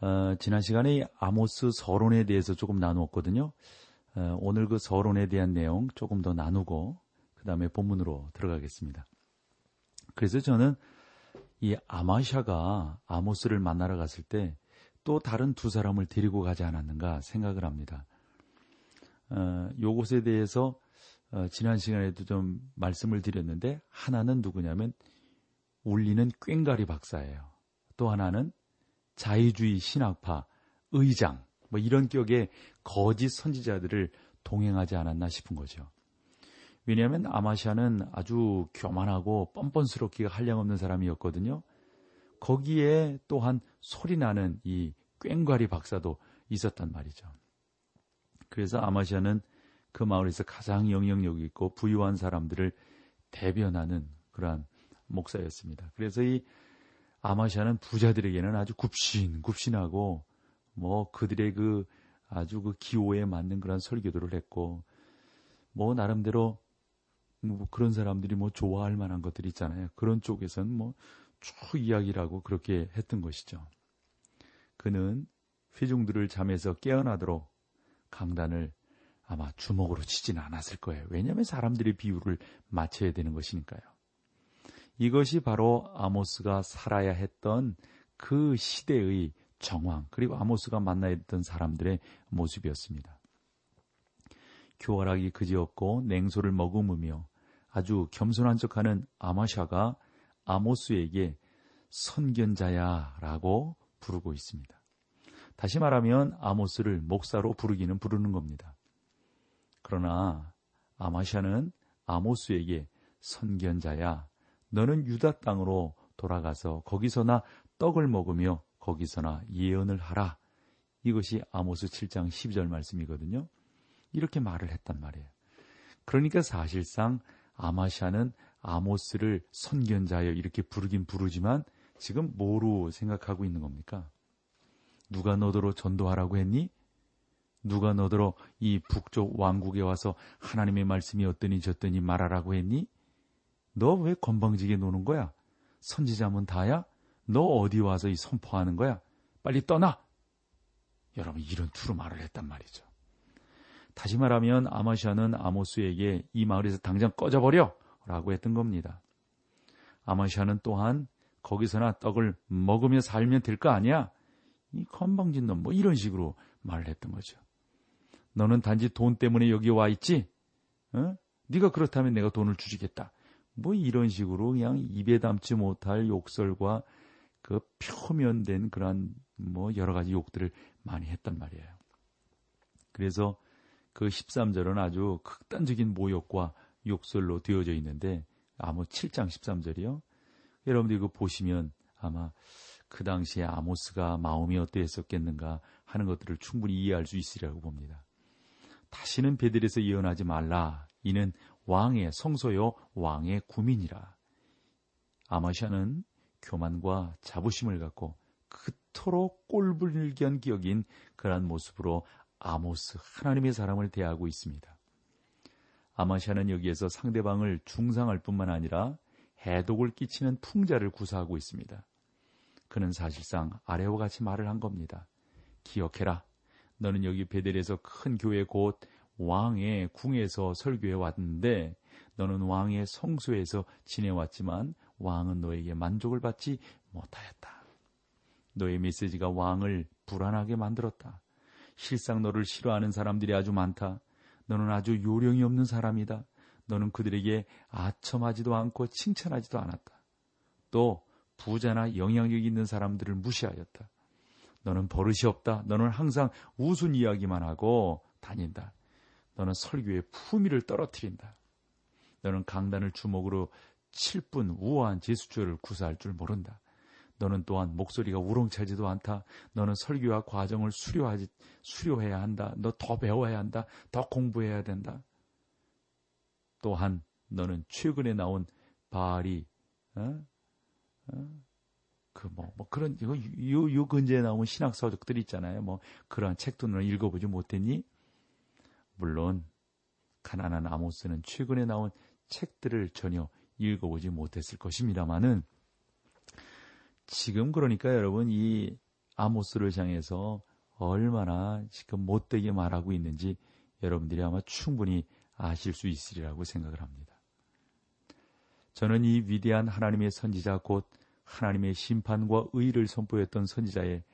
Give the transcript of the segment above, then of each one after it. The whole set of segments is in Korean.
어, 지난 시간에 아모스 서론에 대해서 조금 나누었거든요. 어, 오늘 그 서론에 대한 내용 조금 더 나누고 그 다음에 본문으로 들어가겠습니다. 그래서 저는 이 아마샤가 아모스를 만나러 갔을 때 또 다른 두 사람을 데리고 가지 않았는가 생각을 합니다. 어, 요것에 대해서 어, 지난 시간에도 좀 말씀을 드렸는데 하나는 누구냐면 울리는 꽹가리 박사예요. 또 하나는 자유주의 신학파 의장 뭐 이런 격의 거짓 선지자들을 동행하지 않았나 싶은 거죠. 왜냐하면 아마샤는 아주 교만하고 뻔뻔스럽기가 한량없는 사람이었거든요. 거기에 또한 소리나는 이 꽹과리 박사도 있었단 말이죠. 그래서 아마샤는 그 마을에서 가장 영향력 있고 부유한 사람들을 대변하는 그러한 목사였습니다. 그래서 이 아마샤는 부자들에게는 아주 굽신 굽신하고 뭐 그들의 그 아주 그 기호에 맞는 그런 설교들을 했고 뭐 나름대로 뭐 그런 사람들이 뭐 좋아할 만한 것들이 있잖아요. 그런 쪽에서는 뭐쭉 이야기를 하고 그렇게 했던 것이죠. 그는 회중들을 잠에서 깨어나도록 강단을 아마 주먹으로 치지는 않았을 거예요. 왜냐하면 사람들의 비율을 맞춰야 되는 것이니까요. 이것이 바로 아모스가 살아야 했던 그 시대의 정황, 그리고 아모스가 만나야 했던 사람들의 모습이었습니다. 교활하기 그지없고 냉소를 머금으며 아주 겸손한 척하는 아마샤가 아모스에게 선견자야 라고 부르고 있습니다. 다시 말하면 아모스를 목사로 부르기는 부르는 겁니다. 그러나 아마샤는 아모스에게 선견자야, 너는 유다 땅으로 돌아가서 거기서나 떡을 먹으며 거기서나 예언을 하라. 이것이 아모스 7장 12절 말씀이거든요. 이렇게 말을 했단 말이에요. 그러니까 사실상 아마샤는 아모스를 선견자여 이렇게 부르긴 부르지만 지금 뭐로 생각하고 있는 겁니까? 누가 너더러 전도하라고 했니? 누가 너더러 이 북쪽 왕국에 와서 하나님의 말씀이 어떠니 저떠니 말하라고 했니? 너 왜 건방지게 노는 거야? 선지자면 다야? 너 어디 와서 이 선포하는 거야? 빨리 떠나! 여러분, 이런 투로 말을 했단 말이죠. 다시 말하면 아마시아는 아모스에게 이 마을에서 당장 꺼져버려! 라고 했던 겁니다. 아마시아는 또한 거기서나 떡을 먹으며 살면 될 거 아니야? 이 건방진 놈, 뭐 이런 식으로 말을 했던 거죠. 너는 단지 돈 때문에 여기 와 있지? 어? 네가 그렇다면 내가 돈을 주시겠다. 뭐 이런 식으로 그냥 입에 담지 못할 욕설과 그 표면된 그런 뭐 여러 가지 욕들을 많이 했단 말이에요. 그래서 그 13절은 아주 극단적인 모욕과 욕설로 되어져 있는데 아무 7장 13절이요. 여러분들 이거 보시면 아마 그 당시에 아모스가 마음이 어떠했었겠는가 하는 것들을 충분히 이해할 수 있으리라고 봅니다. 다시는 베들에서 예언하지 말라. 이는 왕의 성소요 왕의 구민이라. 아마샤는 교만과 자부심을 갖고 그토록 꼴불견 기억인 그러한 모습으로 아모스 하나님의 사람을 대하고 있습니다. 아마샤는 여기에서 상대방을 중상할 뿐만 아니라 해독을 끼치는 풍자를 구사하고 있습니다. 그는 사실상 아래와 같이 말을 한 겁니다. 기억해라. 너는 여기 베델에서 큰 교회 곧 왕의 궁에서 설교해 왔는데 너는 왕의 성소에서 지내왔지만 왕은 너에게 만족을 받지 못하였다. 너의 메시지가 왕을 불안하게 만들었다. 실상 너를 싫어하는 사람들이 아주 많다. 너는 아주 요령이 없는 사람이다. 너는 그들에게 아첨하지도 않고 칭찬하지도 않았다. 또 부자나 영향력 있는 사람들을 무시하였다. 너는 버릇이 없다. 너는 항상 우순 이야기만 하고 다닌다. 너는 설교의 품위를 떨어뜨린다. 너는 강단을 주먹으로 칠 뿐 우아한 제수처를 구사할 줄 모른다. 너는 또한 목소리가 우렁차지도 않다. 너는 설교와 과정을 수료하지, 수료해야 한다. 너 더 배워야 한다. 더 공부해야 된다. 또한 너는 최근에 나온 바알이 어? 어? 그 뭐 뭐 그런 이거 요, 요 근제에 나온 신학 서적들 있잖아요. 뭐 그러한 책도 너는 읽어보지 못했니? 물론 가난한 아모스는 최근에 나온 책들을 전혀 읽어보지 못했을 것입니다만은 지금 그러니까 여러분 이 아모스를 향해서 얼마나 지금 못되게 말하고 있는지 여러분들이 아마 충분히 아실 수 있으리라고 생각을 합니다. 저는 이 위대한 하나님의 선지자 곧 하나님의 심판과 의를 선포했던 선지자의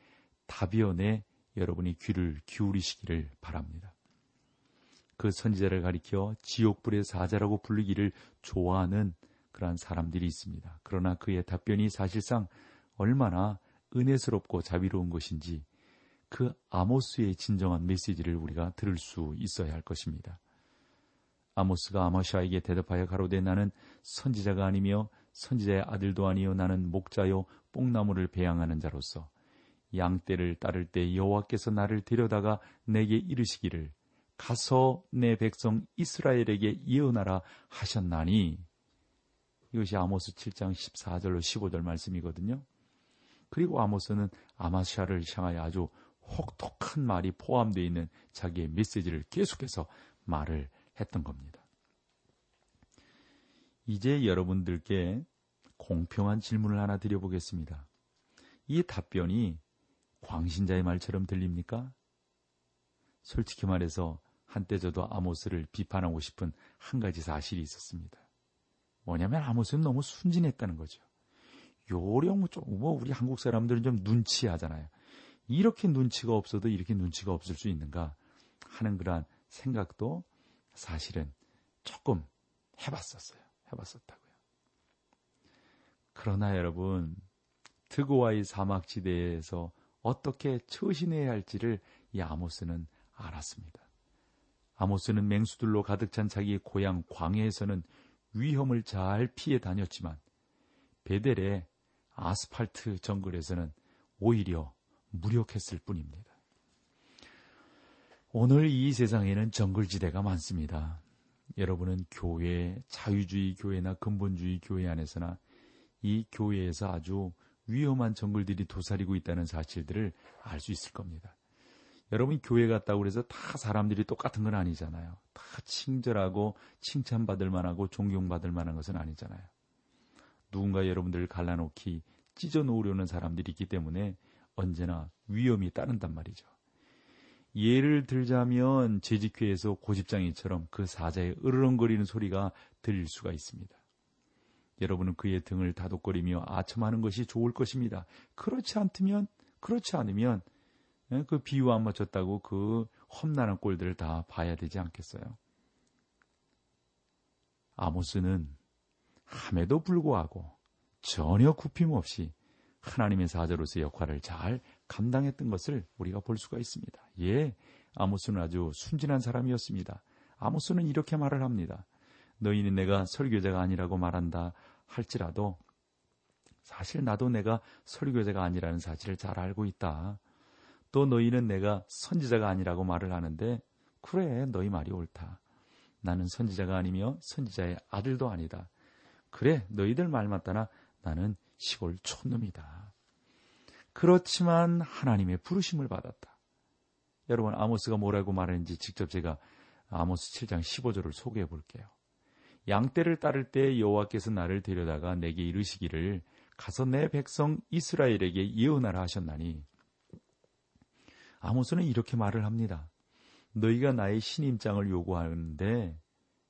답변에 여러분이 귀를 기울이시기를 바랍니다. 그 선지자를 가리켜 지옥불의 사자라고 불리기를 좋아하는 그러한 사람들이 있습니다. 그러나 그의 답변이 사실상 얼마나 은혜스럽고 자비로운 것인지 그 아모스의 진정한 메시지를 우리가 들을 수 있어야 할 것입니다. 아모스가 아마샤에게 대답하여 가로되 나는 선지자가 아니며 선지자의 아들도 아니요 나는 목자요 뽕나무를 배양하는 자로서 양떼를 따를 때 여호와께서 나를 데려다가 내게 이르시기를 가서 내 백성 이스라엘에게 예언하라 하셨나니 이것이 아모스 7장 14절로 15절 말씀이거든요. 그리고 아모스는 아마샤를 향하여 아주 혹독한 말이 포함되어 있는 자기의 메시지를 계속해서 말을 했던 겁니다. 이제 여러분들께 공평한 질문을 하나 드려보겠습니다. 이 답변이 광신자의 말처럼 들립니까? 솔직히 말해서 한때 저도 아모스를 비판하고 싶은 한 가지 사실이 있었습니다. 뭐냐면 아모스는 너무 순진했다는 거죠. 요령 좀, 뭐 우리 한국 사람들은 좀 눈치하잖아요. 이렇게 눈치가 없어도 이렇게 눈치가 없을 수 있는가 하는 그러한 생각도 사실은 조금 해봤었어요. 해봤었다고요. 그러나 여러분, 드고와의 사막지대에서 어떻게 처신해야 할지를 이 아모스는 알았습니다. 아모스는 맹수들로 가득 찬 자기의 고향 광해에서는 위험을 잘 피해 다녔지만 베델의 아스팔트 정글에서는 오히려 무력했을 뿐입니다. 오늘 이 세상에는 정글지대가 많습니다. 여러분은 교회, 자유주의 교회나 근본주의 교회 안에서나 이 교회에서 아주 위험한 정글들이 도사리고 있다는 사실들을 알 수 있을 겁니다. 여러분 교회 갔다고 그래서 다 사람들이 똑같은 건 아니잖아요. 다 친절하고 칭찬받을 만하고 존경받을 만한 것은 아니잖아요. 누군가 여러분들을 갈라놓기 찢어 놓으려는 사람들이 있기 때문에 언제나 위험이 따른단 말이죠. 예를 들자면 재직회에서 고집장이처럼 그 사자의 으르렁거리는 소리가 들릴 수가 있습니다. 여러분은 그의 등을 다독거리며 아첨하는 것이 좋을 것입니다. 그렇지 않으면 그렇지 않으면 예, 그 비유 안 맞췄다고 그 험난한 꼴들을 다 봐야 되지 않겠어요? 아모스는 함에도 불구하고 전혀 굽힘 없이 하나님의 사자로서의 역할을 잘 감당했던 것을 우리가 볼 수가 있습니다. 예, 아모스는 아주 순진한 사람이었습니다. 아모스는 이렇게 말을 합니다. 너희는 내가 설교자가 아니라고 말한다 할지라도 사실 나도 내가 설교자가 아니라는 사실을 잘 알고 있다. 또 너희는 내가 선지자가 아니라고 말을 하는데 그래 너희 말이 옳다. 나는 선지자가 아니며 선지자의 아들도 아니다. 그래 너희들 말 맞다나 나는 시골 촌놈이다. 그렇지만 하나님의 부르심을 받았다. 여러분 아모스가 뭐라고 말하는지 직접 제가 아모스 7장 15절을 소개해 볼게요. 양떼를 따를 때 여호와께서 나를 데려다가 내게 이르시기를 가서 내 백성 이스라엘에게 예언하라 하셨나니 아모스는 이렇게 말을 합니다. 너희가 나의 신임장을 요구하는데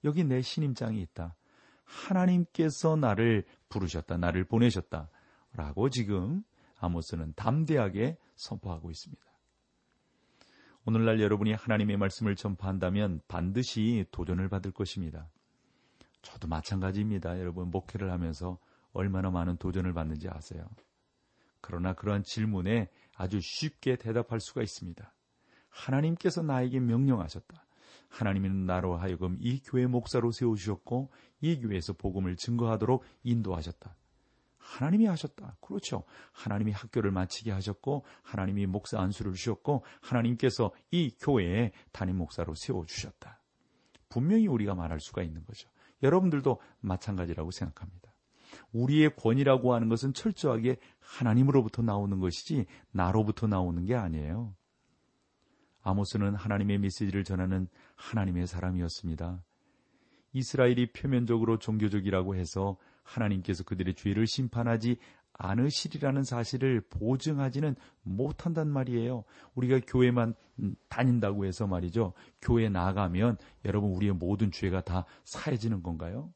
여기 내 신임장이 있다. 하나님께서 나를 부르셨다. 나를 보내셨다. 라고 지금 아모스는 담대하게 선포하고 있습니다. 오늘날 여러분이 하나님의 말씀을 전파한다면 반드시 도전을 받을 것입니다. 저도 마찬가지입니다. 여러분, 목회를 하면서 얼마나 많은 도전을 받는지 아세요? 그러나 그러한 질문에 아주 쉽게 대답할 수가 있습니다. 하나님께서 나에게 명령하셨다. 하나님은 나로 하여금 이 교회 목사로 세우셨고 이 교회에서 복음을 증거하도록 인도하셨다. 하나님이 하셨다. 그렇죠. 하나님이 학교를 마치게 하셨고, 하나님이 목사 안수를 주셨고, 하나님께서 이 교회에 담임 목사로 세워 주셨다. 분명히 우리가 말할 수가 있는 거죠. 여러분들도 마찬가지라고 생각합니다. 우리의 권위라고 하는 것은 철저하게 하나님으로부터 나오는 것이지 나로부터 나오는 게 아니에요. 아모스는 하나님의 메시지를 전하는 하나님의 사람이었습니다. 이스라엘이 표면적으로 종교적이라고 해서 하나님께서 그들의 죄를 심판하지 않으시리라는 사실을 보증하지는 못한단 말이에요. 우리가 교회만 다닌다고 해서 말이죠. 교회 나가면 여러분 우리의 모든 죄가 다 사해지는 건가요?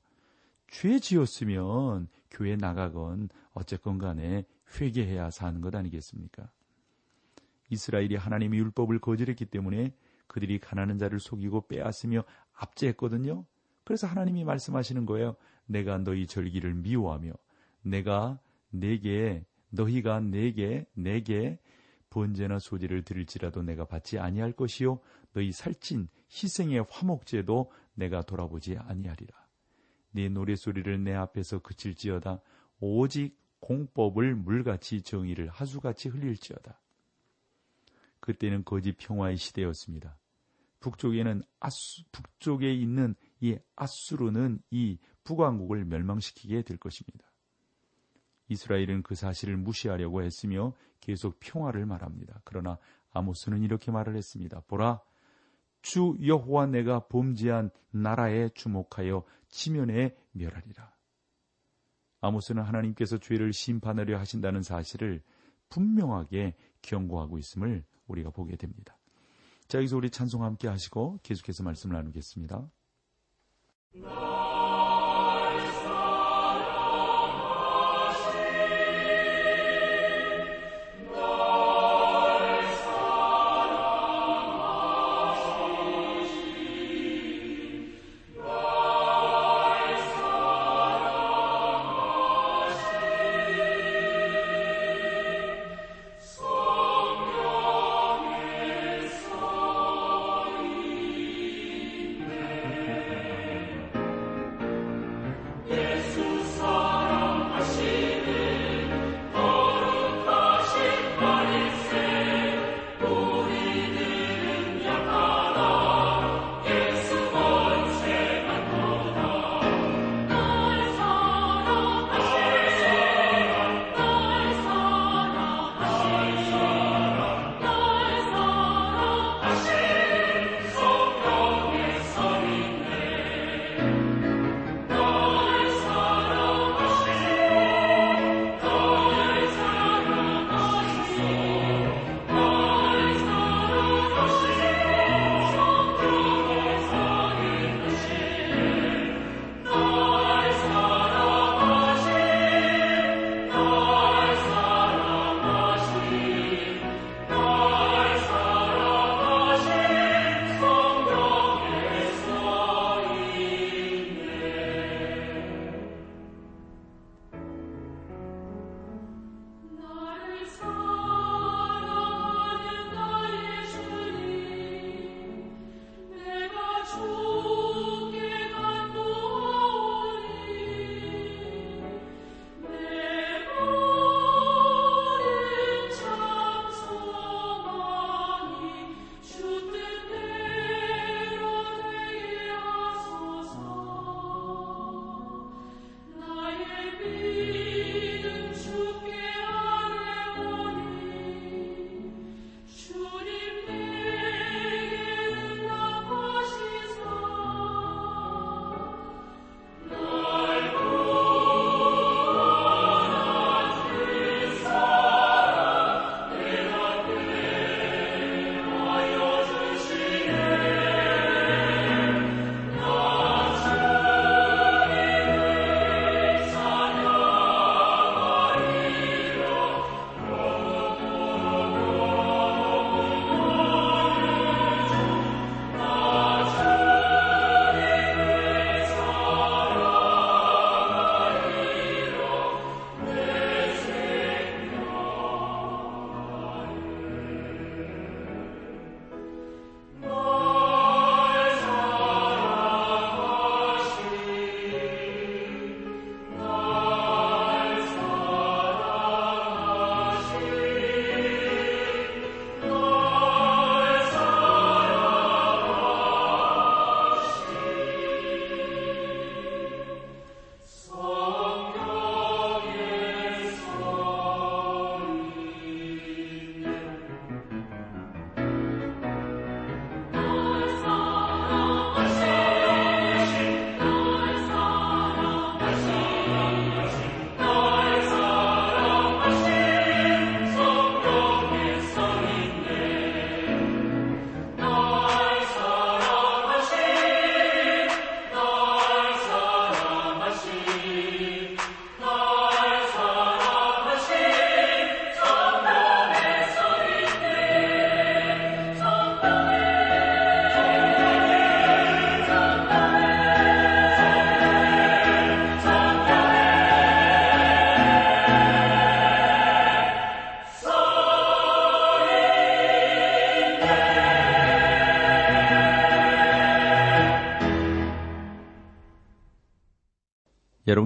죄 지었으면 교회 나가건 어쨌건 간에 회개해야 사는 것 아니겠습니까? 이스라엘이 하나님의 율법을 거절했기 때문에 그들이 가난한 자를 속이고 빼앗으며 압제했거든요. 그래서 하나님이 말씀하시는 거예요. 내가 너희 절기를 미워하며 내가 내게 너희가 내게 내게 번제나 소제를 드릴지라도 내가 받지 아니할 것이요 너희 살찐 희생의 화목제도 내가 돌아보지 아니하리라. 네 노래소리를 내 앞에서 그칠지어다 오직 공법을 물같이 정의를 하수같이 흘릴지어다. 그때는 거짓 평화의 시대였습니다. 북쪽에는 아수, 북쪽에 있는 이 아수르는 이 북왕국을 멸망시키게 될 것입니다. 이스라엘은 그 사실을 무시하려고 했으며 계속 평화를 말합니다. 그러나 아모스는 이렇게 말을 했습니다. 보라, 주 여호와 내가 범죄한 나라에 주목하여 치면에 멸하리라. 아모스는 하나님께서 죄를 심판하려 하신다는 사실을 분명하게 경고하고 있음을 우리가 보게 됩니다. 자, 여기서 우리 찬송 함께 하시고 계속해서 말씀을 나누겠습니다.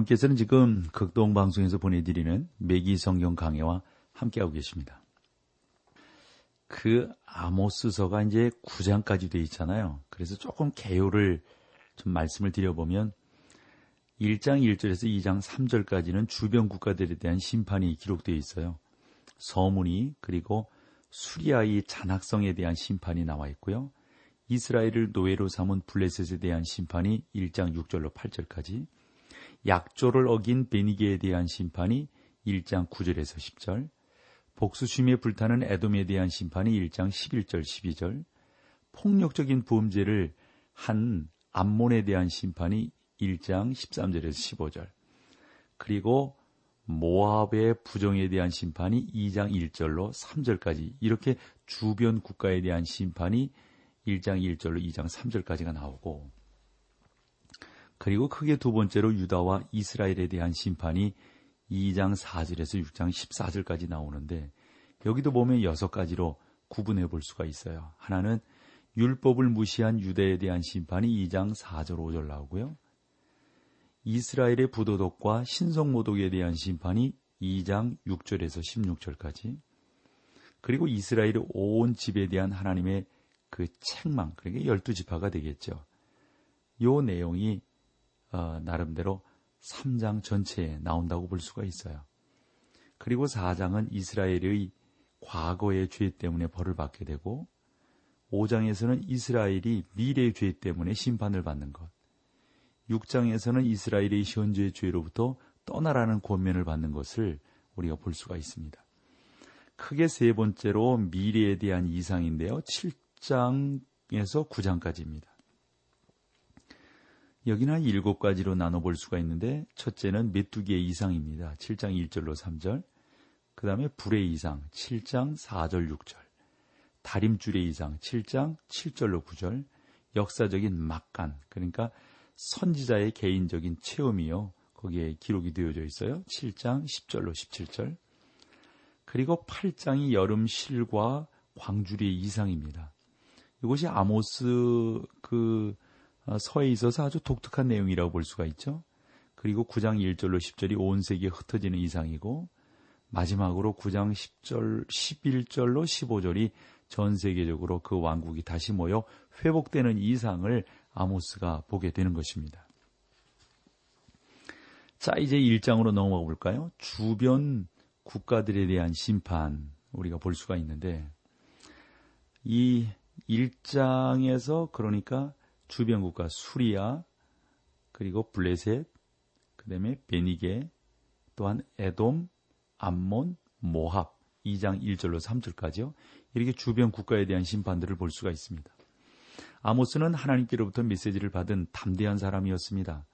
여러분께서는 지금 극동 방송에서 보내드리는 매기 성경 강해와 함께하고 계십니다. 그 아모스서가 이제 9장까지 돼 있잖아요. 그래서 조금 개요를 좀 말씀을 드려보면 1장 1절에서 2장 3절까지는 주변 국가들에 대한 심판이 기록되어 있어요. 서문이 그리고 수리아의 잔악성에 대한 심판이 나와 있고요. 이스라엘을 노예로 삼은 블레셋에 대한 심판이 1장 6절로 8절까지, 약조를 어긴 베니게에 대한 심판이 1장 9절에서 10절, 복수심에 불타는 에돔에 대한 심판이 1장 11절 12절, 폭력적인 범죄를 한 암몬에 대한 심판이 1장 13절에서 15절, 그리고 모압의 부정에 대한 심판이 2장 1절로 3절까지 이렇게 주변 국가에 대한 심판이 1장 1절로 2장 3절까지가 나오고 그리고 크게 두 번째로 유다와 이스라엘에 대한 심판이 2장 4절에서 6장 14절까지 나오는데 여기도 보면 여섯 가지로 구분해 볼 수가 있어요. 하나는 율법을 무시한 유대에 대한 심판이 2장 4절 5절 나오고요. 이스라엘의 부도덕과 신성모독에 대한 심판이 2장 6절에서 16절까지 그리고 이스라엘의 온 집에 대한 하나님의 그 책망, 그러니까 열두 지파가 되겠죠. 요 내용이 어, 나름대로 3장 전체에 나온다고 볼 수가 있어요. 그리고 4장은 이스라엘의 과거의 죄 때문에 벌을 받게 되고 5장에서는 이스라엘이 미래의 죄 때문에 심판을 받는 것. 6장에서는 이스라엘의 현재의 죄로부터 떠나라는 권면을 받는 것을 우리가 볼 수가 있습니다. 크게 세 번째로 미래에 대한 이상인데요. 7장에서 9장까지입니다. 여기는 한 일곱 가지로 나눠볼 수가 있는데 첫째는 메뚜기의 이상입니다. 7장 1절로 3절. 그 다음에 불의 이상 7장 4절 6절. 다림줄의 이상 7장 7절로 9절. 역사적인 막간 그러니까 선지자의 개인적인 체험이요. 거기에 기록이 되어져 있어요. 7장 10절로 17절. 그리고 8장이 여름 실과 광주리의 이상입니다. 이것이 아모스 그 어, 서에 있어서 아주 독특한 내용이라고 볼 수가 있죠. 그리고 9장 1절로 10절이 온 세계에 흩어지는 이상이고 마지막으로 9장 10절 11절로 15절이 전 세계적으로 그 왕국이 다시 모여 회복되는 이상을 아모스가 보게 되는 것입니다. 자, 이제 1장으로 넘어가 볼까요? 주변 국가들에 대한 심판 우리가 볼 수가 있는데 이 1장에서 그러니까 주변 국가 수리아 그리고 블레셋 그다음에 베니게 또한 에돔, 암몬, 모합 2장 1절로 3절까지요. 이렇게 주변 국가에 대한 심판들을 볼 수가 있습니다. 아모스는 하나님께로부터 메시지를 받은 담대한 사람이었습니다.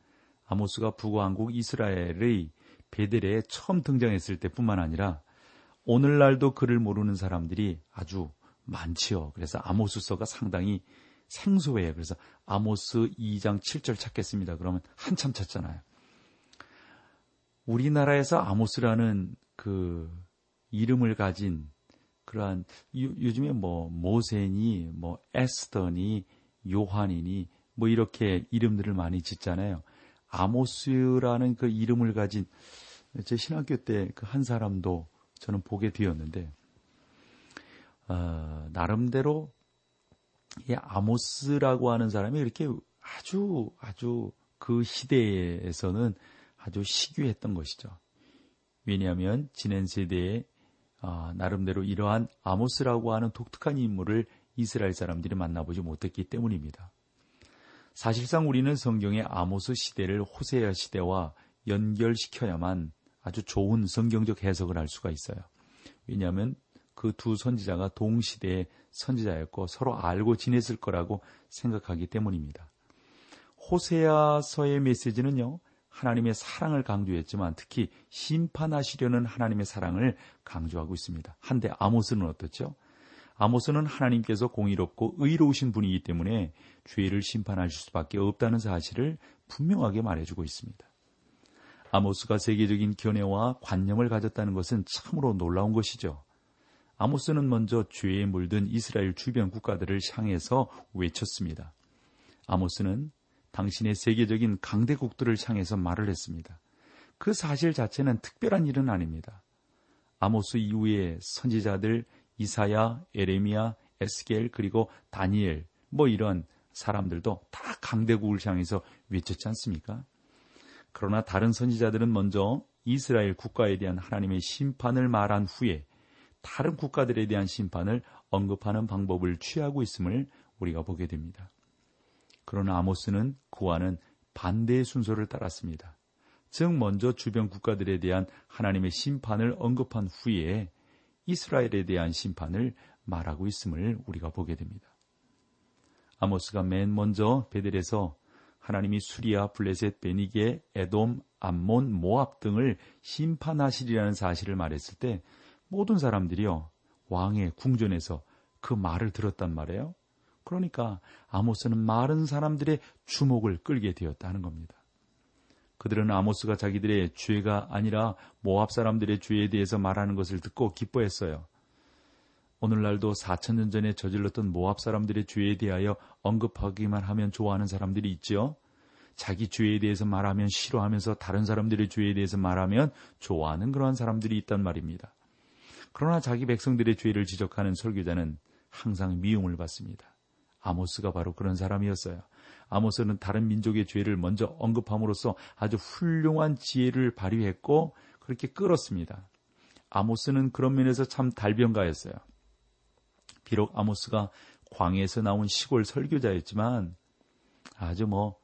아모스가 북왕국 이스라엘의 베델에 처음 등장했을 때뿐만 아니라 오늘날도 그를 모르는 사람들이 아주 많지요. 그래서 아모스서가 상당히 생소해요. 그래서 아모스 2장 7절 찾겠습니다. 그러면 한참 찾잖아요. 우리나라에서 아모스라는 그 이름을 가진 그러한 요 즘에 뭐 모세니 뭐 에스더니 요한이니 뭐 이렇게 이름들을 많이 짓잖아요. 아모스라는 그 이름을 가진 제 신학교 때 그 한 사람도 저는 보게 되었는데 어, 나름대로 이 아모스라고 하는 사람이 이렇게 아주 아주 그 시대에서는 아주 시규했던 것이죠. 왜냐하면 지난 세대에 어, 나름대로 이러한 아모스라고 하는 독특한 인물을 이스라엘 사람들이 만나보지 못했기 때문입니다. 사실상 우리는 성경의 아모스 시대를 호세아 시대와 연결시켜야만 아주 좋은 성경적 해석을 할 수가 있어요. 왜냐하면 그 두 선지자가 동시대의 선지자였고 서로 알고 지냈을 거라고 생각하기 때문입니다. 호세아서의 메시지는요, 하나님의 사랑을 강조했지만 특히 심판하시려는 하나님의 사랑을 강조하고 있습니다. 한데 아모스는 어떻죠? 아모스는 하나님께서 공의롭고 의로우신 분이기 때문에 죄를 심판하실 수밖에 없다는 사실을 분명하게 말해주고 있습니다. 아모스가 세계적인 견해와 관념을 가졌다는 것은 참으로 놀라운 것이죠. 아모스는 먼저 죄에 물든 이스라엘 주변 국가들을 향해서 외쳤습니다. 아모스는 당신의 세계적인 강대국들을 향해서 말을 했습니다. 그 사실 자체는 특별한 일은 아닙니다. 아모스 이후에 선지자들 이사야, 에레미야, 에스겔 그리고 다니엘 뭐 이런 사람들도 다 강대국을 향해서 외쳤지 않습니까? 그러나 다른 선지자들은 먼저 이스라엘 국가에 대한 하나님의 심판을 말한 후에 다른 국가들에 대한 심판을 언급하는 방법을 취하고 있음을 우리가 보게 됩니다. 그러나 아모스는 그와는 반대의 순서를 따랐습니다. 즉 먼저 주변 국가들에 대한 하나님의 심판을 언급한 후에 이스라엘에 대한 심판을 말하고 있음을 우리가 보게 됩니다. 아모스가 맨 먼저 베델에서 하나님이 수리아, 블레셋, 베니게, 에돔, 암몬, 모압 등을 심판하시리라는 사실을 말했을 때 모든 사람들이요 왕의 궁전에서 그 말을 들었단 말이에요. 그러니까 아모스는 많은 사람들의 주목을 끌게 되었다는 겁니다. 그들은 아모스가 자기들의 죄가 아니라 모압 사람들의 죄에 대해서 말하는 것을 듣고 기뻐했어요. 오늘날도 4천년 전에 저질렀던 모압 사람들의 죄에 대하여 언급하기만 하면 좋아하는 사람들이 있지요. 자기 죄에 대해서 말하면 싫어하면서 다른 사람들의 죄에 대해서 말하면 좋아하는 그러한 사람들이 있단 말입니다. 그러나 자기 백성들의 죄를 지적하는 설교자는 항상 미움을 받습니다. 아모스가 바로 그런 사람이었어요. 아모스는 다른 민족의 죄를 먼저 언급함으로써 아주 훌륭한 지혜를 발휘했고 그렇게 끌었습니다. 아모스는 그런 면에서 참 달변가였어요. 비록 아모스가 광에서 나온 시골 설교자였지만 아주 뭐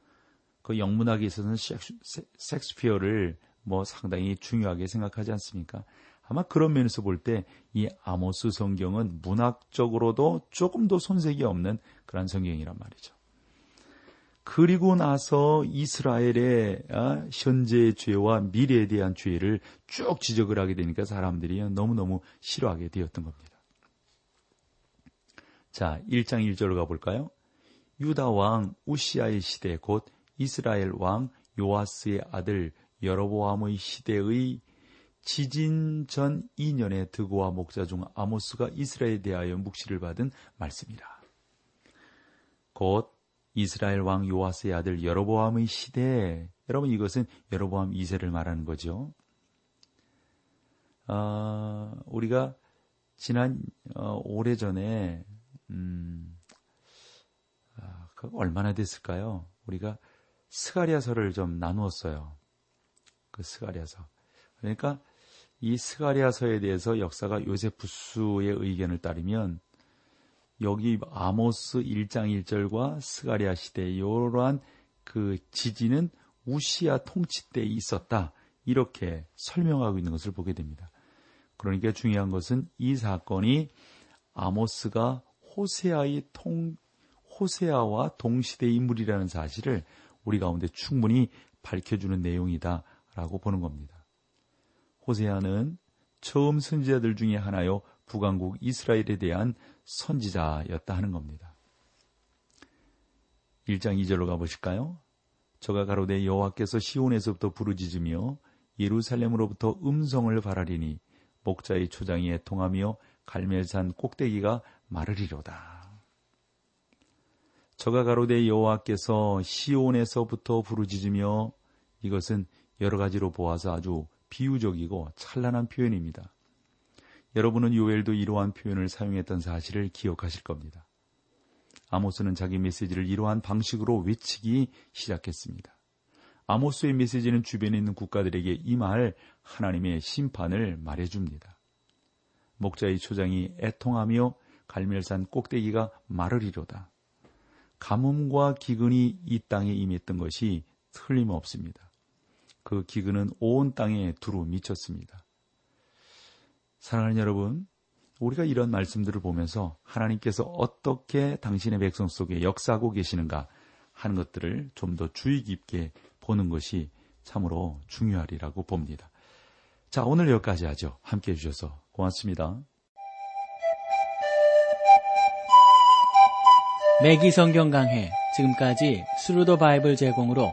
그 영문학에 있어서는 섹스피어를 뭐 상당히 중요하게 생각하지 않습니까? 아마 그런 면에서 볼 때 이 아모스 성경은 문학적으로도 조금 더 손색이 없는 그런 성경이란 말이죠. 그리고 나서 이스라엘의 아, 현재의 죄와 미래에 대한 죄를 쭉 지적을 하게 되니까 사람들이 너무너무 싫어하게 되었던 겁니다. 자, 1장 1절로 가볼까요? 유다 왕 우시아의 시대 곧 이스라엘 왕 요아스의 아들 여로보암의 시대의 지진 전 2년에 드고와 목자 중 아모스가 이스라엘에 대하여 묵시를 받은 말씀이라. 곧 이스라엘 왕 요아스의 아들 여로보암의 시대. 여러분 이것은 여로보암 2세를 말하는 거죠. 어, 우리가 지난 어, 오래전에 음, 아, 그 얼마나 됐을까요? 우리가 스가랴서를 좀 나누었어요. 그 스가랴서. 그러니까 이 스가랴서에 대해서 역사가 요세푸스의 의견을 따르면 여기 아모스 1장 1절과 스가랴 시대 이러한 그 지진은 웃시야 통치 때 있었다. 이렇게 설명하고 있는 것을 보게 됩니다. 그러니까 중요한 것은 이 사건이 아모스가 호세아의 통, 호세아와 동시대 인물이라는 사실을 우리 가운데 충분히 밝혀주는 내용이다라고 보는 겁니다. 호세아는 처음 선지자들 중에 하나요 북왕국 이스라엘에 대한 선지자였다 하는 겁니다. 1장 2절로 가보실까요? 저가 가로되 여호와께서 시온에서부터 부르짖으며 예루살렘으로부터 음성을 바라리니 목자의 초장이 애통하며 갈멜산 꼭대기가 마르리로다. 저가 가로되 여호와께서 시온에서부터 부르짖으며 이것은 여러 가지로 보아서 아주 비유적이고 찬란한 표현입니다. 여러분은 요엘도 이러한 표현을 사용했던 사실을 기억하실 겁니다. 아모스는 자기 메시지를 이러한 방식으로 외치기 시작했습니다. 아모스의 메시지는 주변에 있는 국가들에게 임할 하나님의 심판을 말해줍니다. 목자의 초장이 애통하며 갈멜산 꼭대기가 마르리로다. 가뭄과 기근이 이 땅에 임했던 것이 틀림없습니다. 그 기근은 온 땅에 두루 미쳤습니다. 사랑하는 여러분, 우리가 이런 말씀들을 보면서 하나님께서 어떻게 당신의 백성 속에 역사하고 계시는가 하는 것들을 좀 더 주의 깊게 보는 것이 참으로 중요하리라고 봅니다. 자, 오늘 여기까지 하죠. 함께 해주셔서 고맙습니다. 매기 성경 강해 지금까지 Thru the Bible 제공으로